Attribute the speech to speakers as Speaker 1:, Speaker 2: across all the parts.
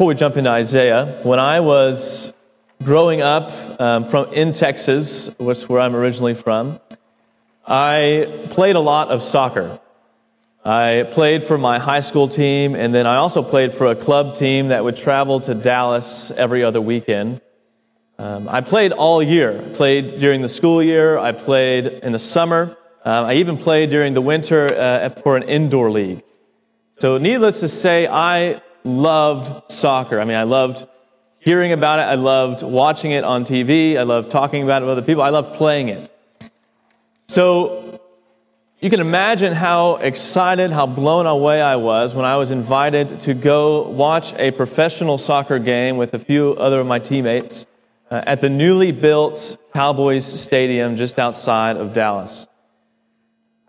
Speaker 1: before we jump into Isaiah, when I was growing up um, from in Texas, which is where I'm originally from, I played a lot of soccer. I played for my high school team, and then I also played for a club team that would travel to Dallas every other weekend. Um, I played all year. I Played during the school year. I played in the summer. Um, I even played during the winter uh, for an indoor league. So, needless to say, I loved soccer. I mean, I loved hearing about it. I loved watching it on TV. I loved talking about it with other people. I loved playing it. So, you can imagine how excited, how blown away I was when I was invited to go watch a professional soccer game with a few other of my teammates uh, at the newly built Cowboys Stadium just outside of Dallas.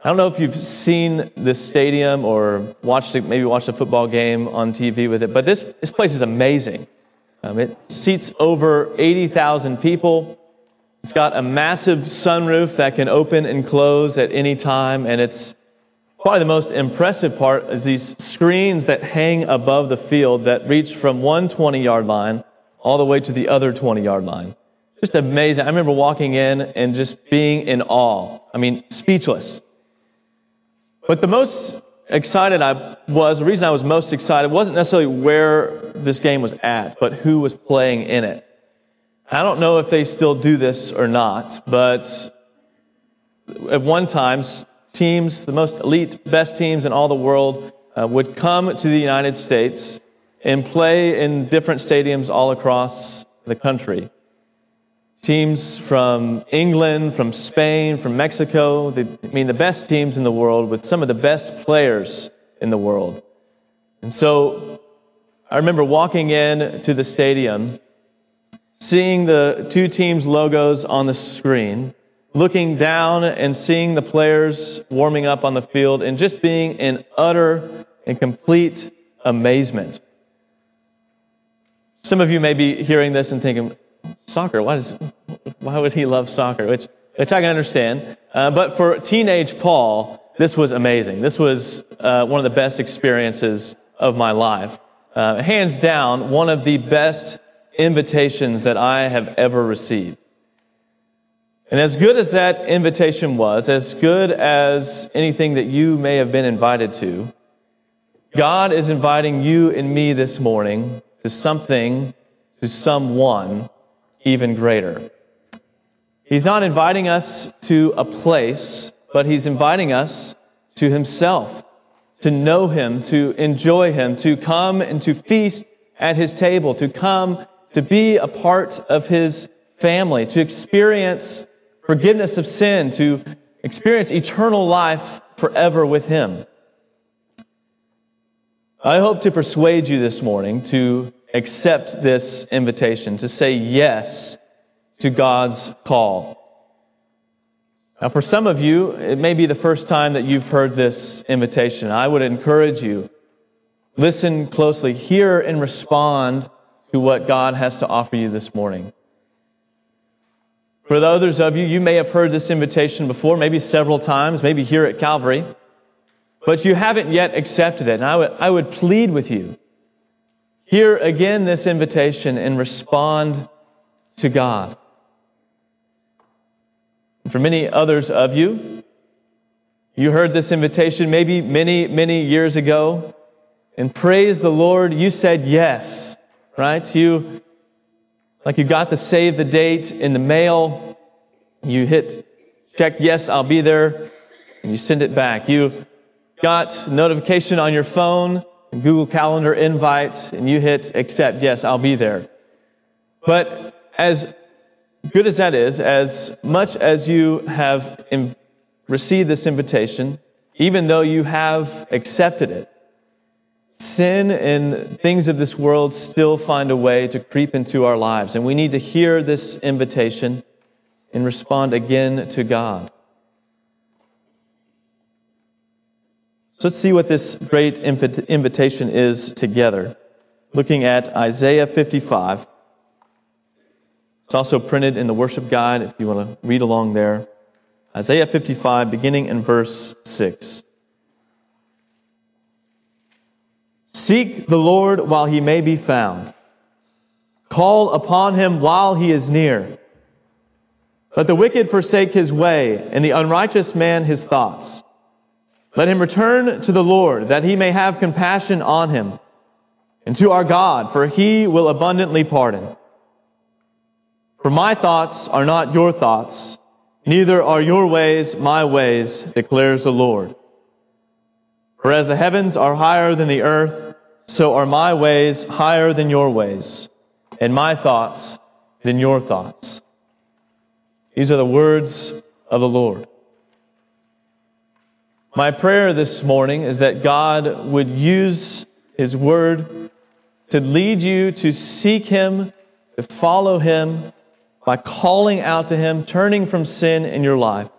Speaker 1: I don't know if you've seen this stadium or watched it, maybe watched a football game on TV with it, but this, this place is amazing. Um, it seats over 80,000 people. It's got a massive sunroof that can open and close at any time, and it's probably the most impressive part is these screens that hang above the field that reach from one 20 yard line all the way to the other 20 yard line. Just amazing. I remember walking in and just being in awe. I mean, speechless. But the most excited I was, the reason I was most excited wasn't necessarily where this game was at, but who was playing in it. I don't know if they still do this or not, but at one time, teams, the most elite, best teams in all the world, uh, would come to the United States and play in different stadiums all across the country. Teams from England, from Spain, from Mexico, the, I mean, the best teams in the world with some of the best players in the world. And so I remember walking in to the stadium, seeing the two teams' logos on the screen, looking down and seeing the players warming up on the field, and just being in utter and complete amazement. Some of you may be hearing this and thinking, soccer. Why, does, why would he love soccer? Which, which I can understand. Uh, but for teenage Paul, this was amazing. This was uh, one of the best experiences of my life. Uh, hands down, one of the best invitations that I have ever received. And as good as that invitation was, as good as anything that you may have been invited to, God is inviting you and me this morning to something, to someone even greater. He's not inviting us to a place, but He's inviting us to Himself, to know Him, to enjoy Him, to come and to feast at His table, to come to be a part of His family, to experience forgiveness of sin, to experience eternal life forever with Him. I hope to persuade you this morning to accept this invitation, to say yes to God's call. Now, for some of you, it may be the first time that you've heard this invitation. I would encourage you, listen closely, hear and respond to what God has to offer you this morning. For the others of you, you may have heard this invitation before, maybe several times, maybe here at Calvary, but you haven't yet accepted it. And I would, I would plead with you Hear again this invitation and respond to God. For many others of you, you heard this invitation maybe many, many years ago, and praise the Lord, you said yes, right? You, like you got the save the date in the mail, you hit check, yes, I'll be there, and you send it back. You got notification on your phone Google Calendar invite and you hit accept, yes, I'll be there. But as good as that is, as much as you have received this invitation, even though you have accepted it, sin and things of this world still find a way to creep into our lives. And we need to hear this invitation and respond again to God. So let's see what this great invitation is together. Looking at Isaiah 55. It's also printed in the worship guide if you want to read along there. Isaiah 55, beginning in verse 6. Seek the Lord while he may be found. Call upon him while he is near. Let the wicked forsake his way, and the unrighteous man his thoughts. Let him return to the Lord, that he may have compassion on him, and to our God, for he will abundantly pardon. For my thoughts are not your thoughts, neither are your ways my ways, declares the Lord. For as the heavens are higher than the earth, so are my ways higher than your ways, and my thoughts than your thoughts. These are the words of the Lord. My prayer this morning is that God would use His word to lead you to seek Him, to follow Him by calling out to Him, turning from sin in your life,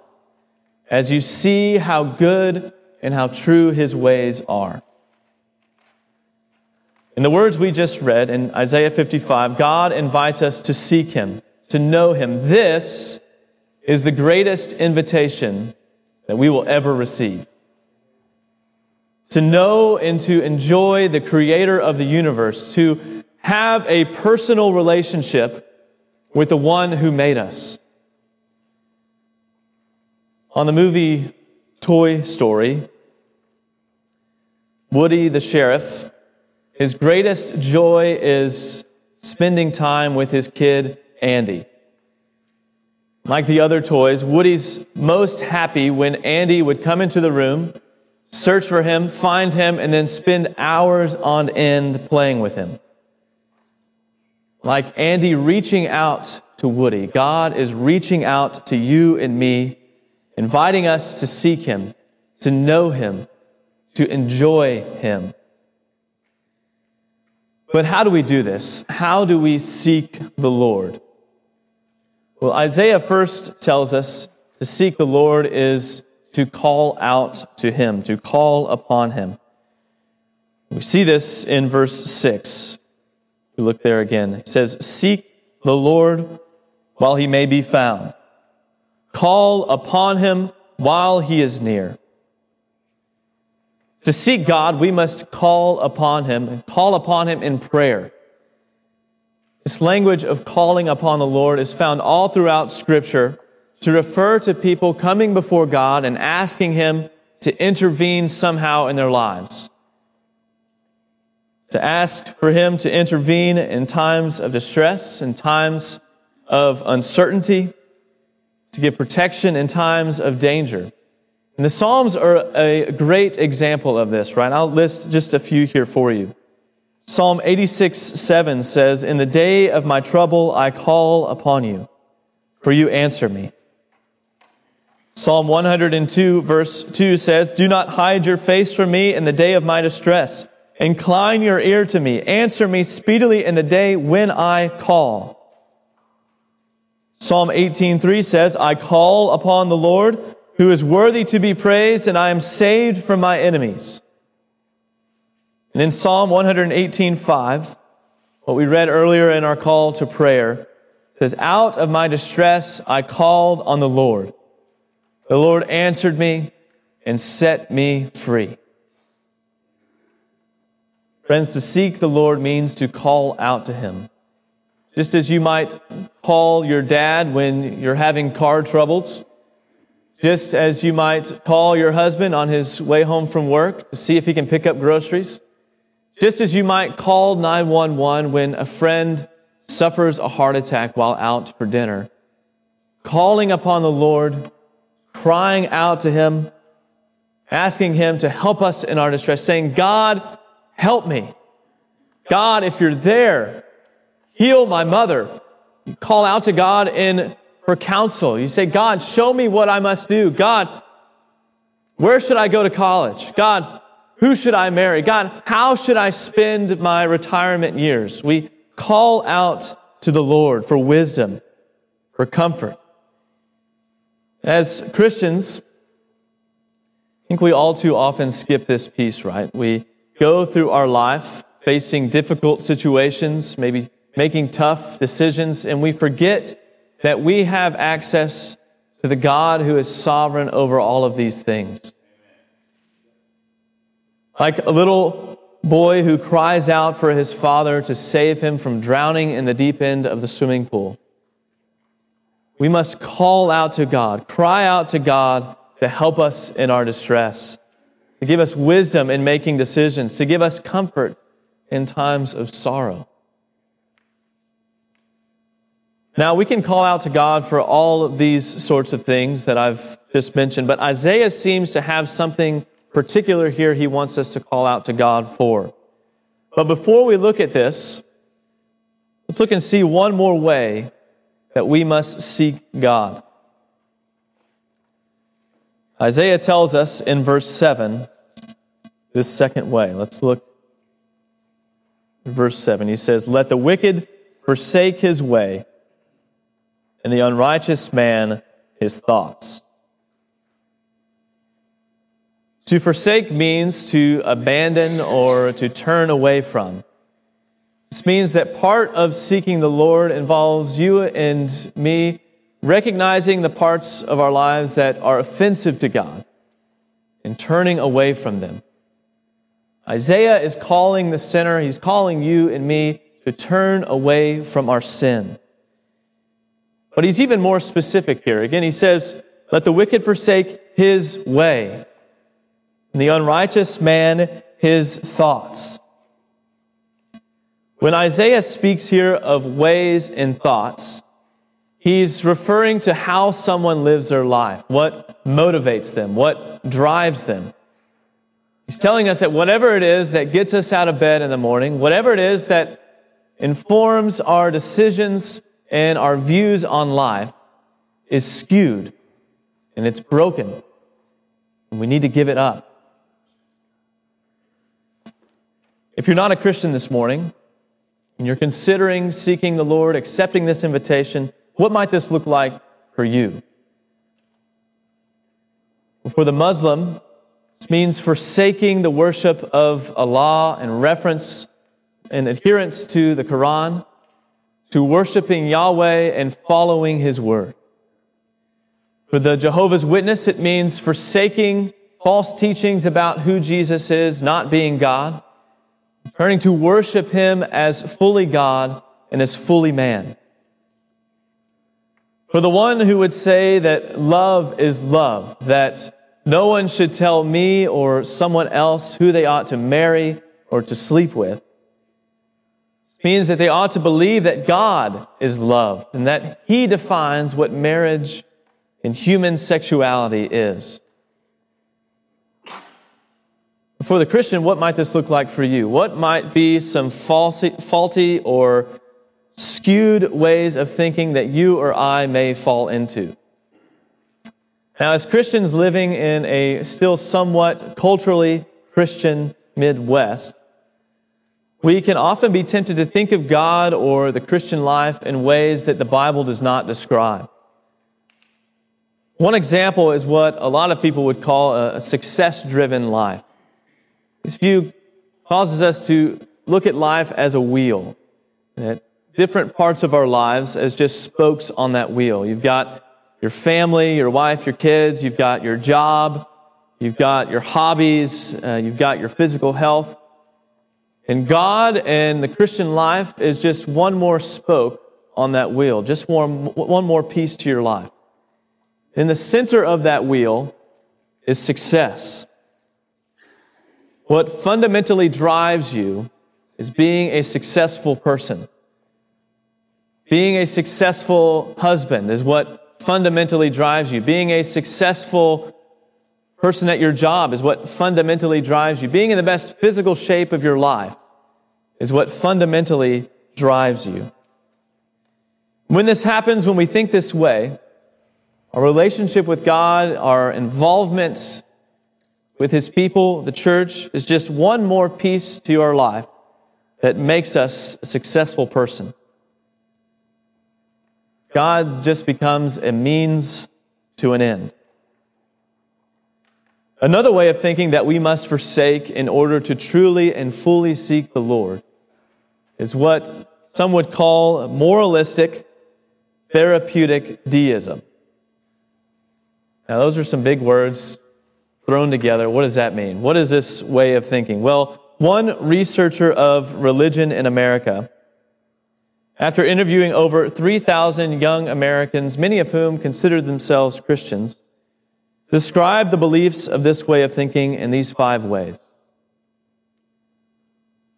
Speaker 1: as you see how good and how true his ways are. In the words we just read in Isaiah 55, God invites us to seek him, to know him. This is the greatest invitation that we will ever receive. To know and to enjoy the creator of the universe, to have a personal relationship with the one who made us. On the movie Toy Story, Woody the sheriff, his greatest joy is spending time with his kid, Andy. Like the other toys, Woody's most happy when Andy would come into the room, search for him, find him, and then spend hours on end playing with him. Like Andy reaching out to Woody, God is reaching out to you and me, inviting us to seek him, to know him, to enjoy Him. But how do we do this? How do we seek the Lord? Well, Isaiah first tells us to seek the Lord is to call out to Him, to call upon Him. We see this in verse 6. We look there again. He says, Seek the Lord while He may be found. Call upon Him while He is near. To seek God, we must call upon Him and call upon Him in prayer. This language of calling upon the Lord is found all throughout Scripture to refer to people coming before God and asking Him to intervene somehow in their lives. To ask for Him to intervene in times of distress, in times of uncertainty, to give protection in times of danger. And the Psalms are a great example of this, right? I'll list just a few here for you. Psalm 86, 7 says, In the day of my trouble I call upon you, for you answer me. Psalm 102, verse 2 says, Do not hide your face from me in the day of my distress. Incline your ear to me. Answer me speedily in the day when I call. Psalm 18:3 says, I call upon the Lord who is worthy to be praised, and I am saved from my enemies. And in Psalm 118:5, what we read earlier in our call to prayer, says, Out of my distress I called on the Lord. The Lord answered me and set me free. Friends, to seek the Lord means to call out to Him. Just as you might call your dad when you're having car troubles, just as you might call your husband on his way home from work to see if he can pick up groceries. Just as you might call 911 when a friend suffers a heart attack while out for dinner. Calling upon the Lord, crying out to Him, asking Him to help us in our distress, saying, God, help me. God, if you're there, heal my mother. You call out to God in for counsel. You say, God, show me what I must do. God, where should I go to college? God, who should I marry? God, how should I spend my retirement years? We call out to the Lord for wisdom, for comfort. As Christians, I think we all too often skip this piece, right? We go through our life facing difficult situations, maybe making tough decisions, and we forget that we have access to the God who is sovereign over all of these things. Like a little boy who cries out for his father to save him from drowning in the deep end of the swimming pool. We must call out to God, cry out to God to help us in our distress, to give us wisdom in making decisions, to give us comfort in times of sorrow. Now, we can call out to God for all of these sorts of things that I've just mentioned, but Isaiah seems to have something particular here he wants us to call out to God for. But before we look at this, let's look and see one more way that we must seek God. Isaiah tells us in verse 7 this second way. Let's look verse 7. He says, Let the wicked forsake his way, and the unrighteous man his thoughts. To forsake means to abandon or to turn away from. This means that part of seeking the Lord involves you and me recognizing the parts of our lives that are offensive to God and turning away from them. Isaiah is calling the sinner, he's calling you and me to turn away from our sin. But he's even more specific here. Again, he says, Let the wicked forsake his way, and the unrighteous man his thoughts. When Isaiah speaks here of ways and thoughts, he's referring to how someone lives their life, what motivates them, what drives them. He's telling us that whatever it is that gets us out of bed in the morning, whatever it is that informs our decisions and our views on life, is skewed and it's broken. And we need to give it up. If you're not a Christian this morning, and you're considering seeking the Lord, accepting this invitation, what might this look like for you? For the Muslim, this means forsaking the worship of Allah and reference and adherence to the Quran, to worshiping Yahweh and following His word. For the Jehovah's Witness, it means forsaking false teachings about who Jesus is, not being God, turning to worship Him as fully God and as fully man. For the one who would say that love is love, that no one should tell me or someone else who they ought to marry or to sleep with. Means that they ought to believe that God is love and that He defines what marriage and human sexuality is. For the Christian, what might this look like for you? What might be some faulty or skewed ways of thinking that you or I may fall into? Now, as Christians living in a still somewhat culturally Christian Midwest, we can often be tempted to think of God or the Christian life in ways that the Bible does not describe. One example is what a lot of people would call a success driven life. This view causes us to look at life as a wheel, different parts of our lives as just spokes on that wheel. You've got your family, your wife, your kids, you've got your job, you've got your hobbies, uh, you've got your physical health. And God and the Christian life is just one more spoke on that wheel, just one, one more piece to your life. In the center of that wheel is success. What fundamentally drives you is being a successful person. Being a successful husband is what fundamentally drives you. Being a successful person at your job is what fundamentally drives you. Being in the best physical shape of your life is what fundamentally drives you. When this happens, when we think this way, our relationship with God, our involvement with His people, the church, is just one more piece to our life that makes us a successful person. God just becomes a means to an end. Another way of thinking that we must forsake in order to truly and fully seek the Lord is what some would call moralistic, therapeutic deism. Now, those are some big words thrown together. What does that mean? What is this way of thinking? Well, one researcher of religion in America, after interviewing over 3,000 young Americans, many of whom considered themselves Christians, described the beliefs of this way of thinking in these five ways.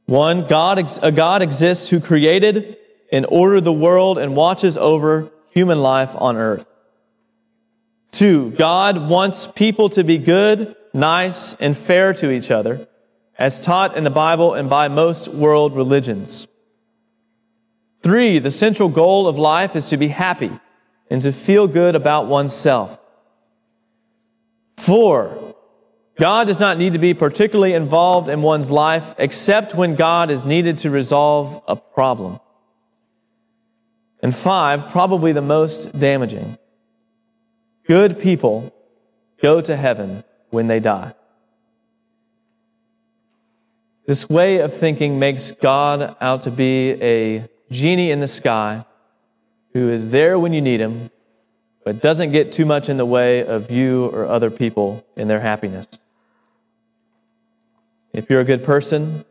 Speaker 1: One, God, a God exists who created and ordered the world and watches over human life on earth. Two, God wants people to be good, nice, and fair to each other, as taught in the Bible and by most world religions. Three, the central goal of life is to be happy and to feel good about oneself. Four, God does not need to be particularly involved in one's life except when God is needed to resolve a problem. And five, probably the most damaging, good people go to heaven when they die. This way of thinking makes God out to be a genie in the sky who is there when you need him, but doesn't get too much in the way of you or other people in their happiness. If you're a good person,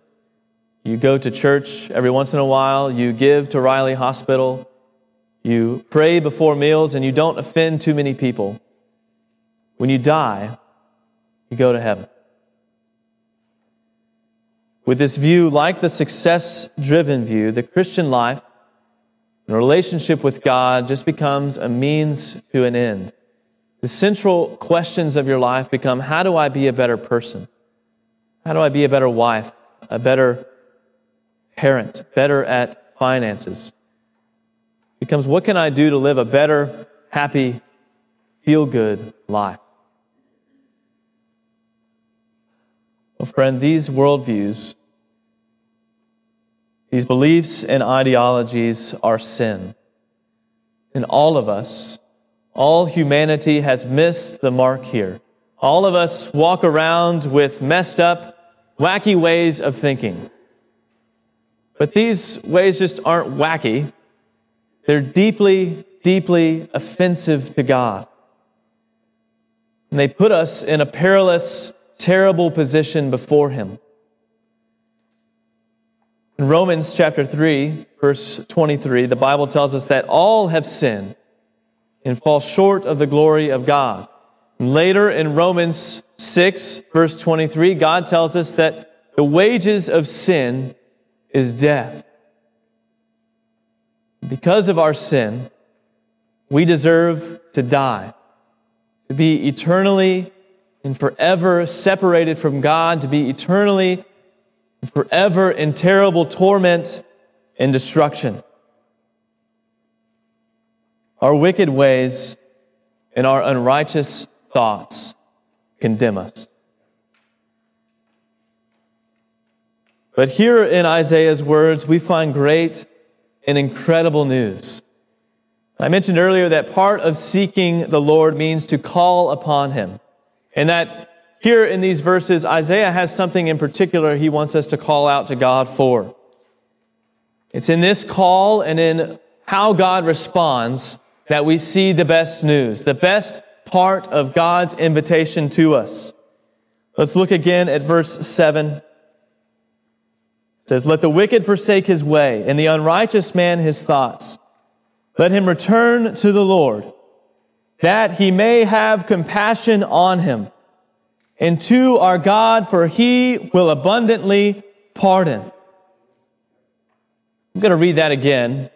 Speaker 1: you go to church every once in a while, you give to Riley Hospital, you pray before meals, and you don't offend too many people. When you die, you go to heaven. With this view, like the success driven view, the Christian life and relationship with God just becomes a means to an end. The central questions of your life become how do I be a better person? How do I be a better wife, a better parent, better at finances? Becomes what can I do to live a better, happy, feel good life? Well, friend, these worldviews, these beliefs and ideologies are sin. And all of us, all humanity has missed the mark here. All of us walk around with messed up, wacky ways of thinking. But these ways just aren't wacky. They're deeply, deeply offensive to God. And they put us in a perilous terrible position before him. In Romans chapter 3, verse 23, the Bible tells us that all have sinned and fall short of the glory of God. Later in Romans 6, verse 23, God tells us that the wages of sin is death. Because of our sin, we deserve to die, to be eternally and forever separated from God, to be eternally and forever in terrible torment and destruction. Our wicked ways and our unrighteous thoughts condemn us. But here in Isaiah's words, we find great and incredible news. I mentioned earlier that part of seeking the Lord means to call upon Him. And that here in these verses, Isaiah has something in particular he wants us to call out to God for. It's in this call and in how God responds that we see the best news, the best part of God's invitation to us. Let's look again at verse 7. It says, Let the wicked forsake his way, and the unrighteous man his thoughts. Let him return to the Lord that he may have compassion on him. And to our God, for he will abundantly pardon. I'm going to read that again.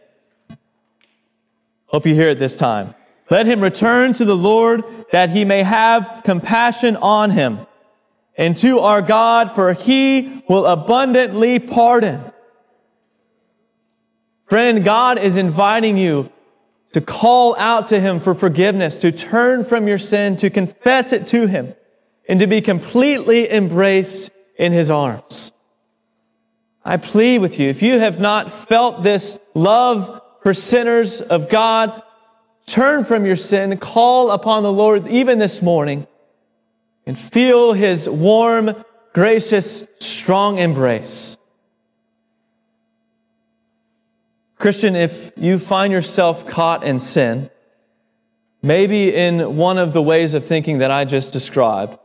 Speaker 1: Hope you hear it this time. Let him return to the Lord that he may have compassion on him. And to our God, for he will abundantly pardon. Friend, God is inviting you to call out to Him for forgiveness, to turn from your sin, to confess it to Him, and to be completely embraced in His arms. I plead with you, if you have not felt this love for sinners of God, turn from your sin, call upon the Lord even this morning, and feel His warm, gracious, strong embrace. Christian, if you find yourself caught in sin, maybe in one of the ways of thinking that I just described,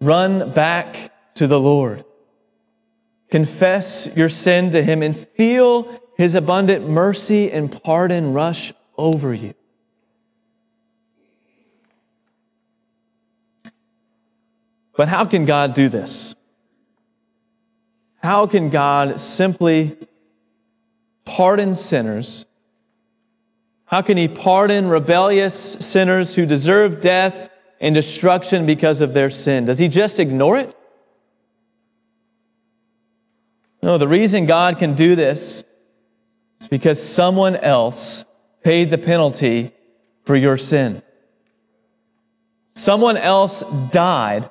Speaker 1: run back to the Lord. confess your sin to Him, and feel His abundant mercy and pardon rush over you. But how can God do this? How can God simply pardon sinners? How can He pardon rebellious sinners who deserve death and destruction because of their sin? Does He just ignore it? No, the reason God can do this is because someone else paid the penalty for your sin. Someone else died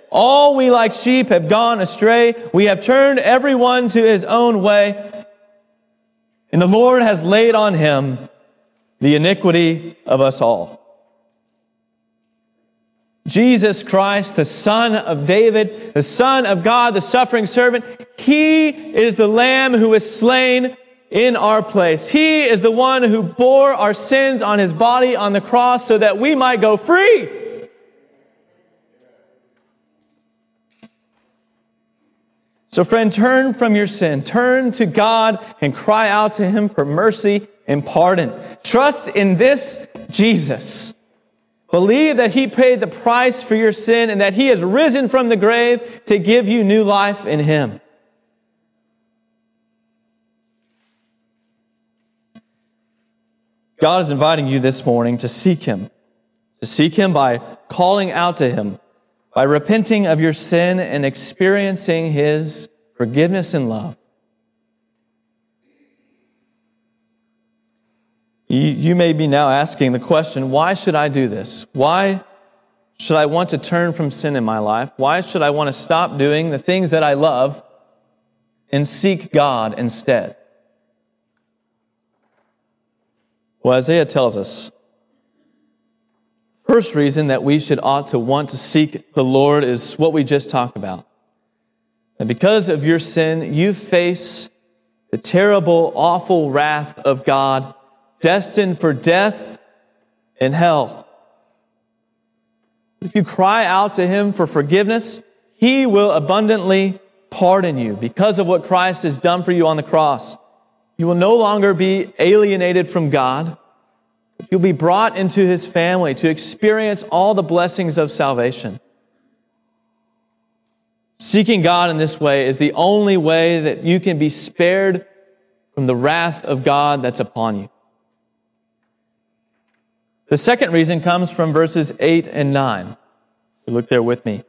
Speaker 1: All we like sheep have gone astray. We have turned everyone to his own way. And the Lord has laid on him the iniquity of us all. Jesus Christ, the Son of David, the Son of God, the suffering servant, He is the Lamb who was slain in our place. He is the one who bore our sins on His body on the cross so that we might go free. So, friend, turn from your sin. Turn to God and cry out to Him for mercy and pardon. Trust in this Jesus Believe that He paid the price for your sin and that He has risen from the grave to give you new life in Him. God is inviting you this morning to seek Him, to seek Him by calling out to Him, by repenting of your sin and experiencing His forgiveness and love. You, you may be now asking the question, why should I do this? Why should I want to turn from sin in my life? Why should I want to stop doing the things that I love and seek God instead? Well, Isaiah tells us first reason that we should ought to want to seek the Lord is what we just talked about. And because of your sin, you face the terrible, awful wrath of God destined for death and hell. If you cry out to Him for forgiveness, He will abundantly pardon you because of what Christ has done for you on the cross. You will no longer be alienated from God. You'll be brought into His family to experience all the blessings of salvation. Seeking God in this way is the only way that you can be spared from the wrath of God that's upon you. The second reason comes from verses 8 and 9. Look there with me. It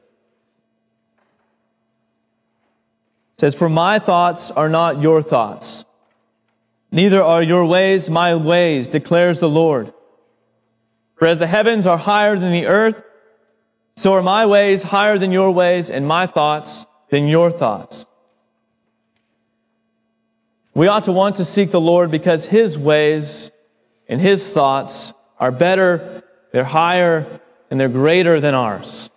Speaker 1: says, For my thoughts are not your thoughts, neither are your ways my ways, declares the Lord. For as the heavens are higher than the earth, so are my ways higher than your ways, and my thoughts than your thoughts. We ought to want to seek the Lord because his ways and his thoughts are better, they're higher, and they're greater than ours.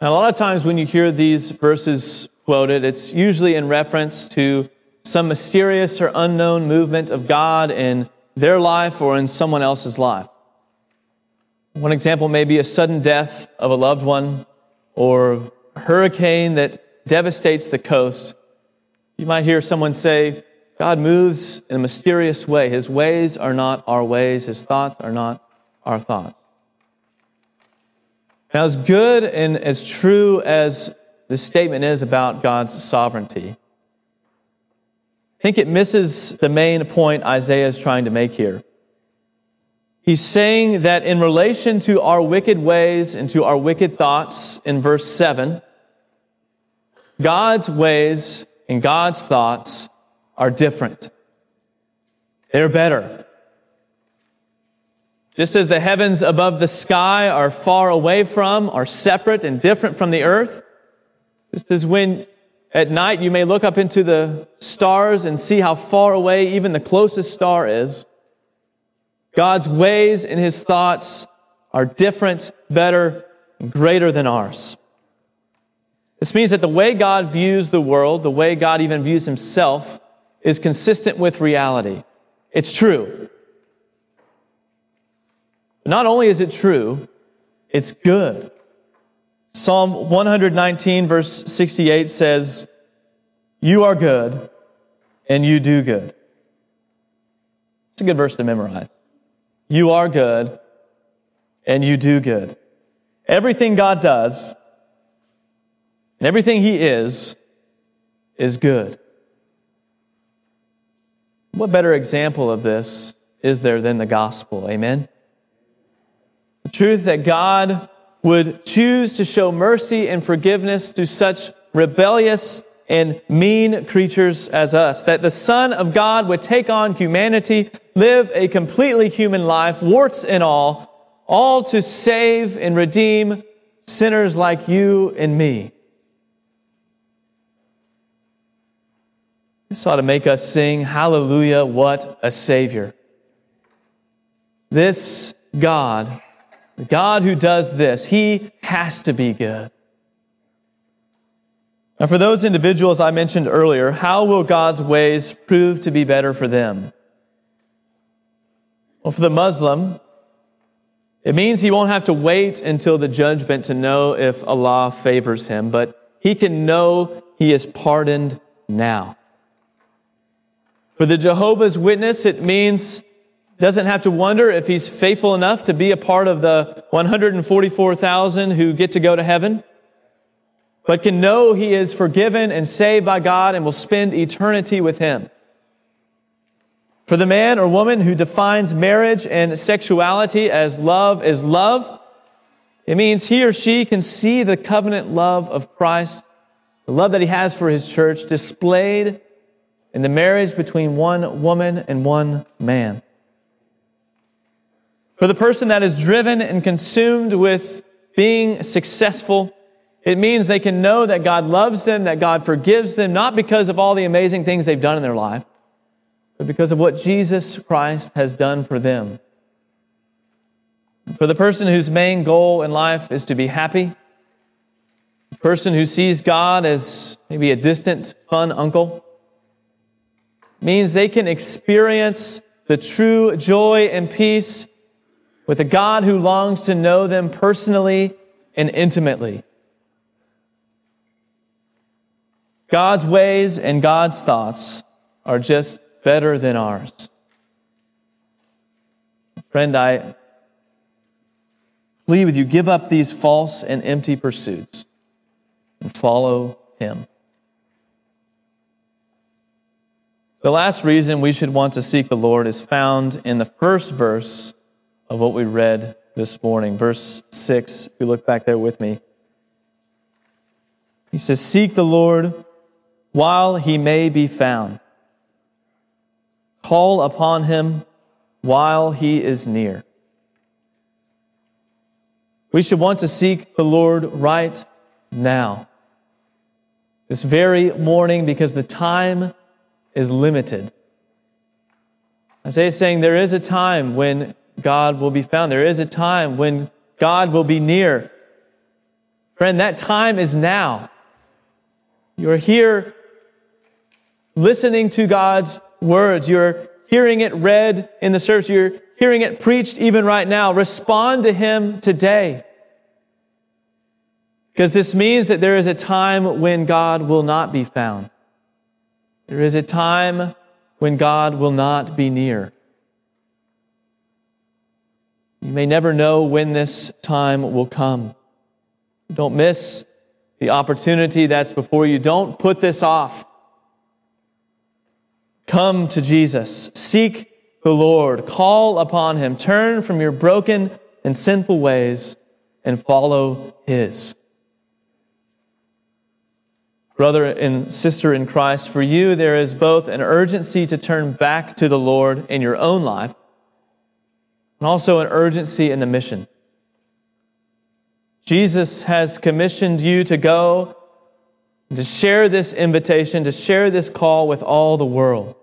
Speaker 1: And a lot of times when you hear these verses quoted, it's usually in reference to some mysterious or unknown movement of God in their life or in someone else's life. One example may be a sudden death of a loved one or a hurricane that devastates the coast. You might hear someone say, God moves in a mysterious way. His ways are not our ways, His thoughts are not our thoughts. Now, as good and as true as this statement is about God's sovereignty, I think it misses the main point Isaiah is trying to make here. He's saying that in relation to our wicked ways and to our wicked thoughts in verse 7, God's ways and God's thoughts are different. They're better. Just as the heavens above the sky are far away from, are separate and different from the earth, just as when At night, you may look up into the stars and see how far away even the closest star is. God's ways and his thoughts are different, better, greater than ours. This means that the way God views the world, the way God even views himself, is consistent with reality. It's true. Not only is it true, it's good. Psalm 119, verse 68 says, You are good, and you do good. It's a good verse to memorize. You are good, and you do good. Everything God does, and everything He is, is good. What better example of this is there than the gospel? Amen? The truth that God would choose to show mercy and forgiveness to such rebellious and mean creatures as us. That the Son of God would take on humanity, live a completely human life, warts and all, all to save and redeem sinners like you and me. This ought to make us sing, Hallelujah, what a Savior. This God the God who does this, he has to be good. Now, for those individuals I mentioned earlier, how will God's ways prove to be better for them? Well, for the Muslim, it means he won't have to wait until the judgment to know if Allah favors him, but he can know he is pardoned now. For the Jehovah's Witness, it means doesn't have to wonder if he's faithful enough to be a part of the 144,000 who get to go to heaven, but can know he is forgiven and saved by God and will spend eternity with him. For the man or woman who defines marriage and sexuality as love is love, it means he or she can see the covenant love of Christ, the love that he has for his church displayed in the marriage between one woman and one man. For the person that is driven and consumed with being successful, it means they can know that God loves them, that God forgives them, not because of all the amazing things they've done in their life, but because of what Jesus Christ has done for them. For the person whose main goal in life is to be happy, the person who sees God as maybe a distant, fun uncle, means they can experience the true joy and peace with a God who longs to know them personally and intimately. God's ways and God's thoughts are just better than ours. Friend, I plead with you give up these false and empty pursuits and follow Him. The last reason we should want to seek the Lord is found in the first verse of what we read this morning. Verse 6, if you look back there with me. He says, Seek the Lord while he may be found. Call upon him while he is near. We should want to seek the Lord right now. This very morning, because the time is limited. Isaiah is saying there is a time when God will be found. There is a time when God will be near. Friend, that time is now. You are here listening to God's words. You're hearing it read in the service. You're hearing it preached even right now. Respond to Him today. Because this means that there is a time when God will not be found. There is a time when God will not be near. You may never know when this time will come. Don't miss the opportunity that's before you. Don't put this off. Come to Jesus. Seek the Lord. Call upon Him. Turn from your broken and sinful ways and follow His. Brother and sister in Christ, for you there is both an urgency to turn back to the Lord in your own life and also an urgency in the mission. Jesus has commissioned you to go to share this invitation, to share this call with all the world,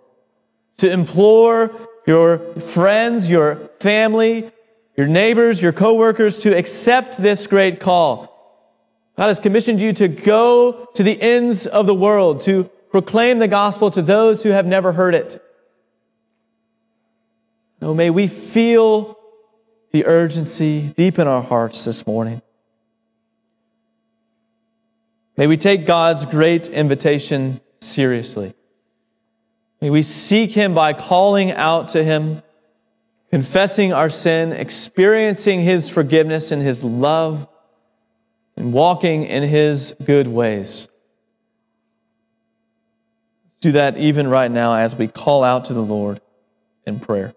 Speaker 1: to implore your friends, your family, your neighbors, your coworkers to accept this great call. God has commissioned you to go to the ends of the world, to proclaim the gospel to those who have never heard it. Oh, may we feel the urgency deep in our hearts this morning. May we take God's great invitation seriously. May we seek Him by calling out to Him, confessing our sin, experiencing His forgiveness and His love, and walking in His good ways. Let's do that even right now as we call out to the Lord in prayer.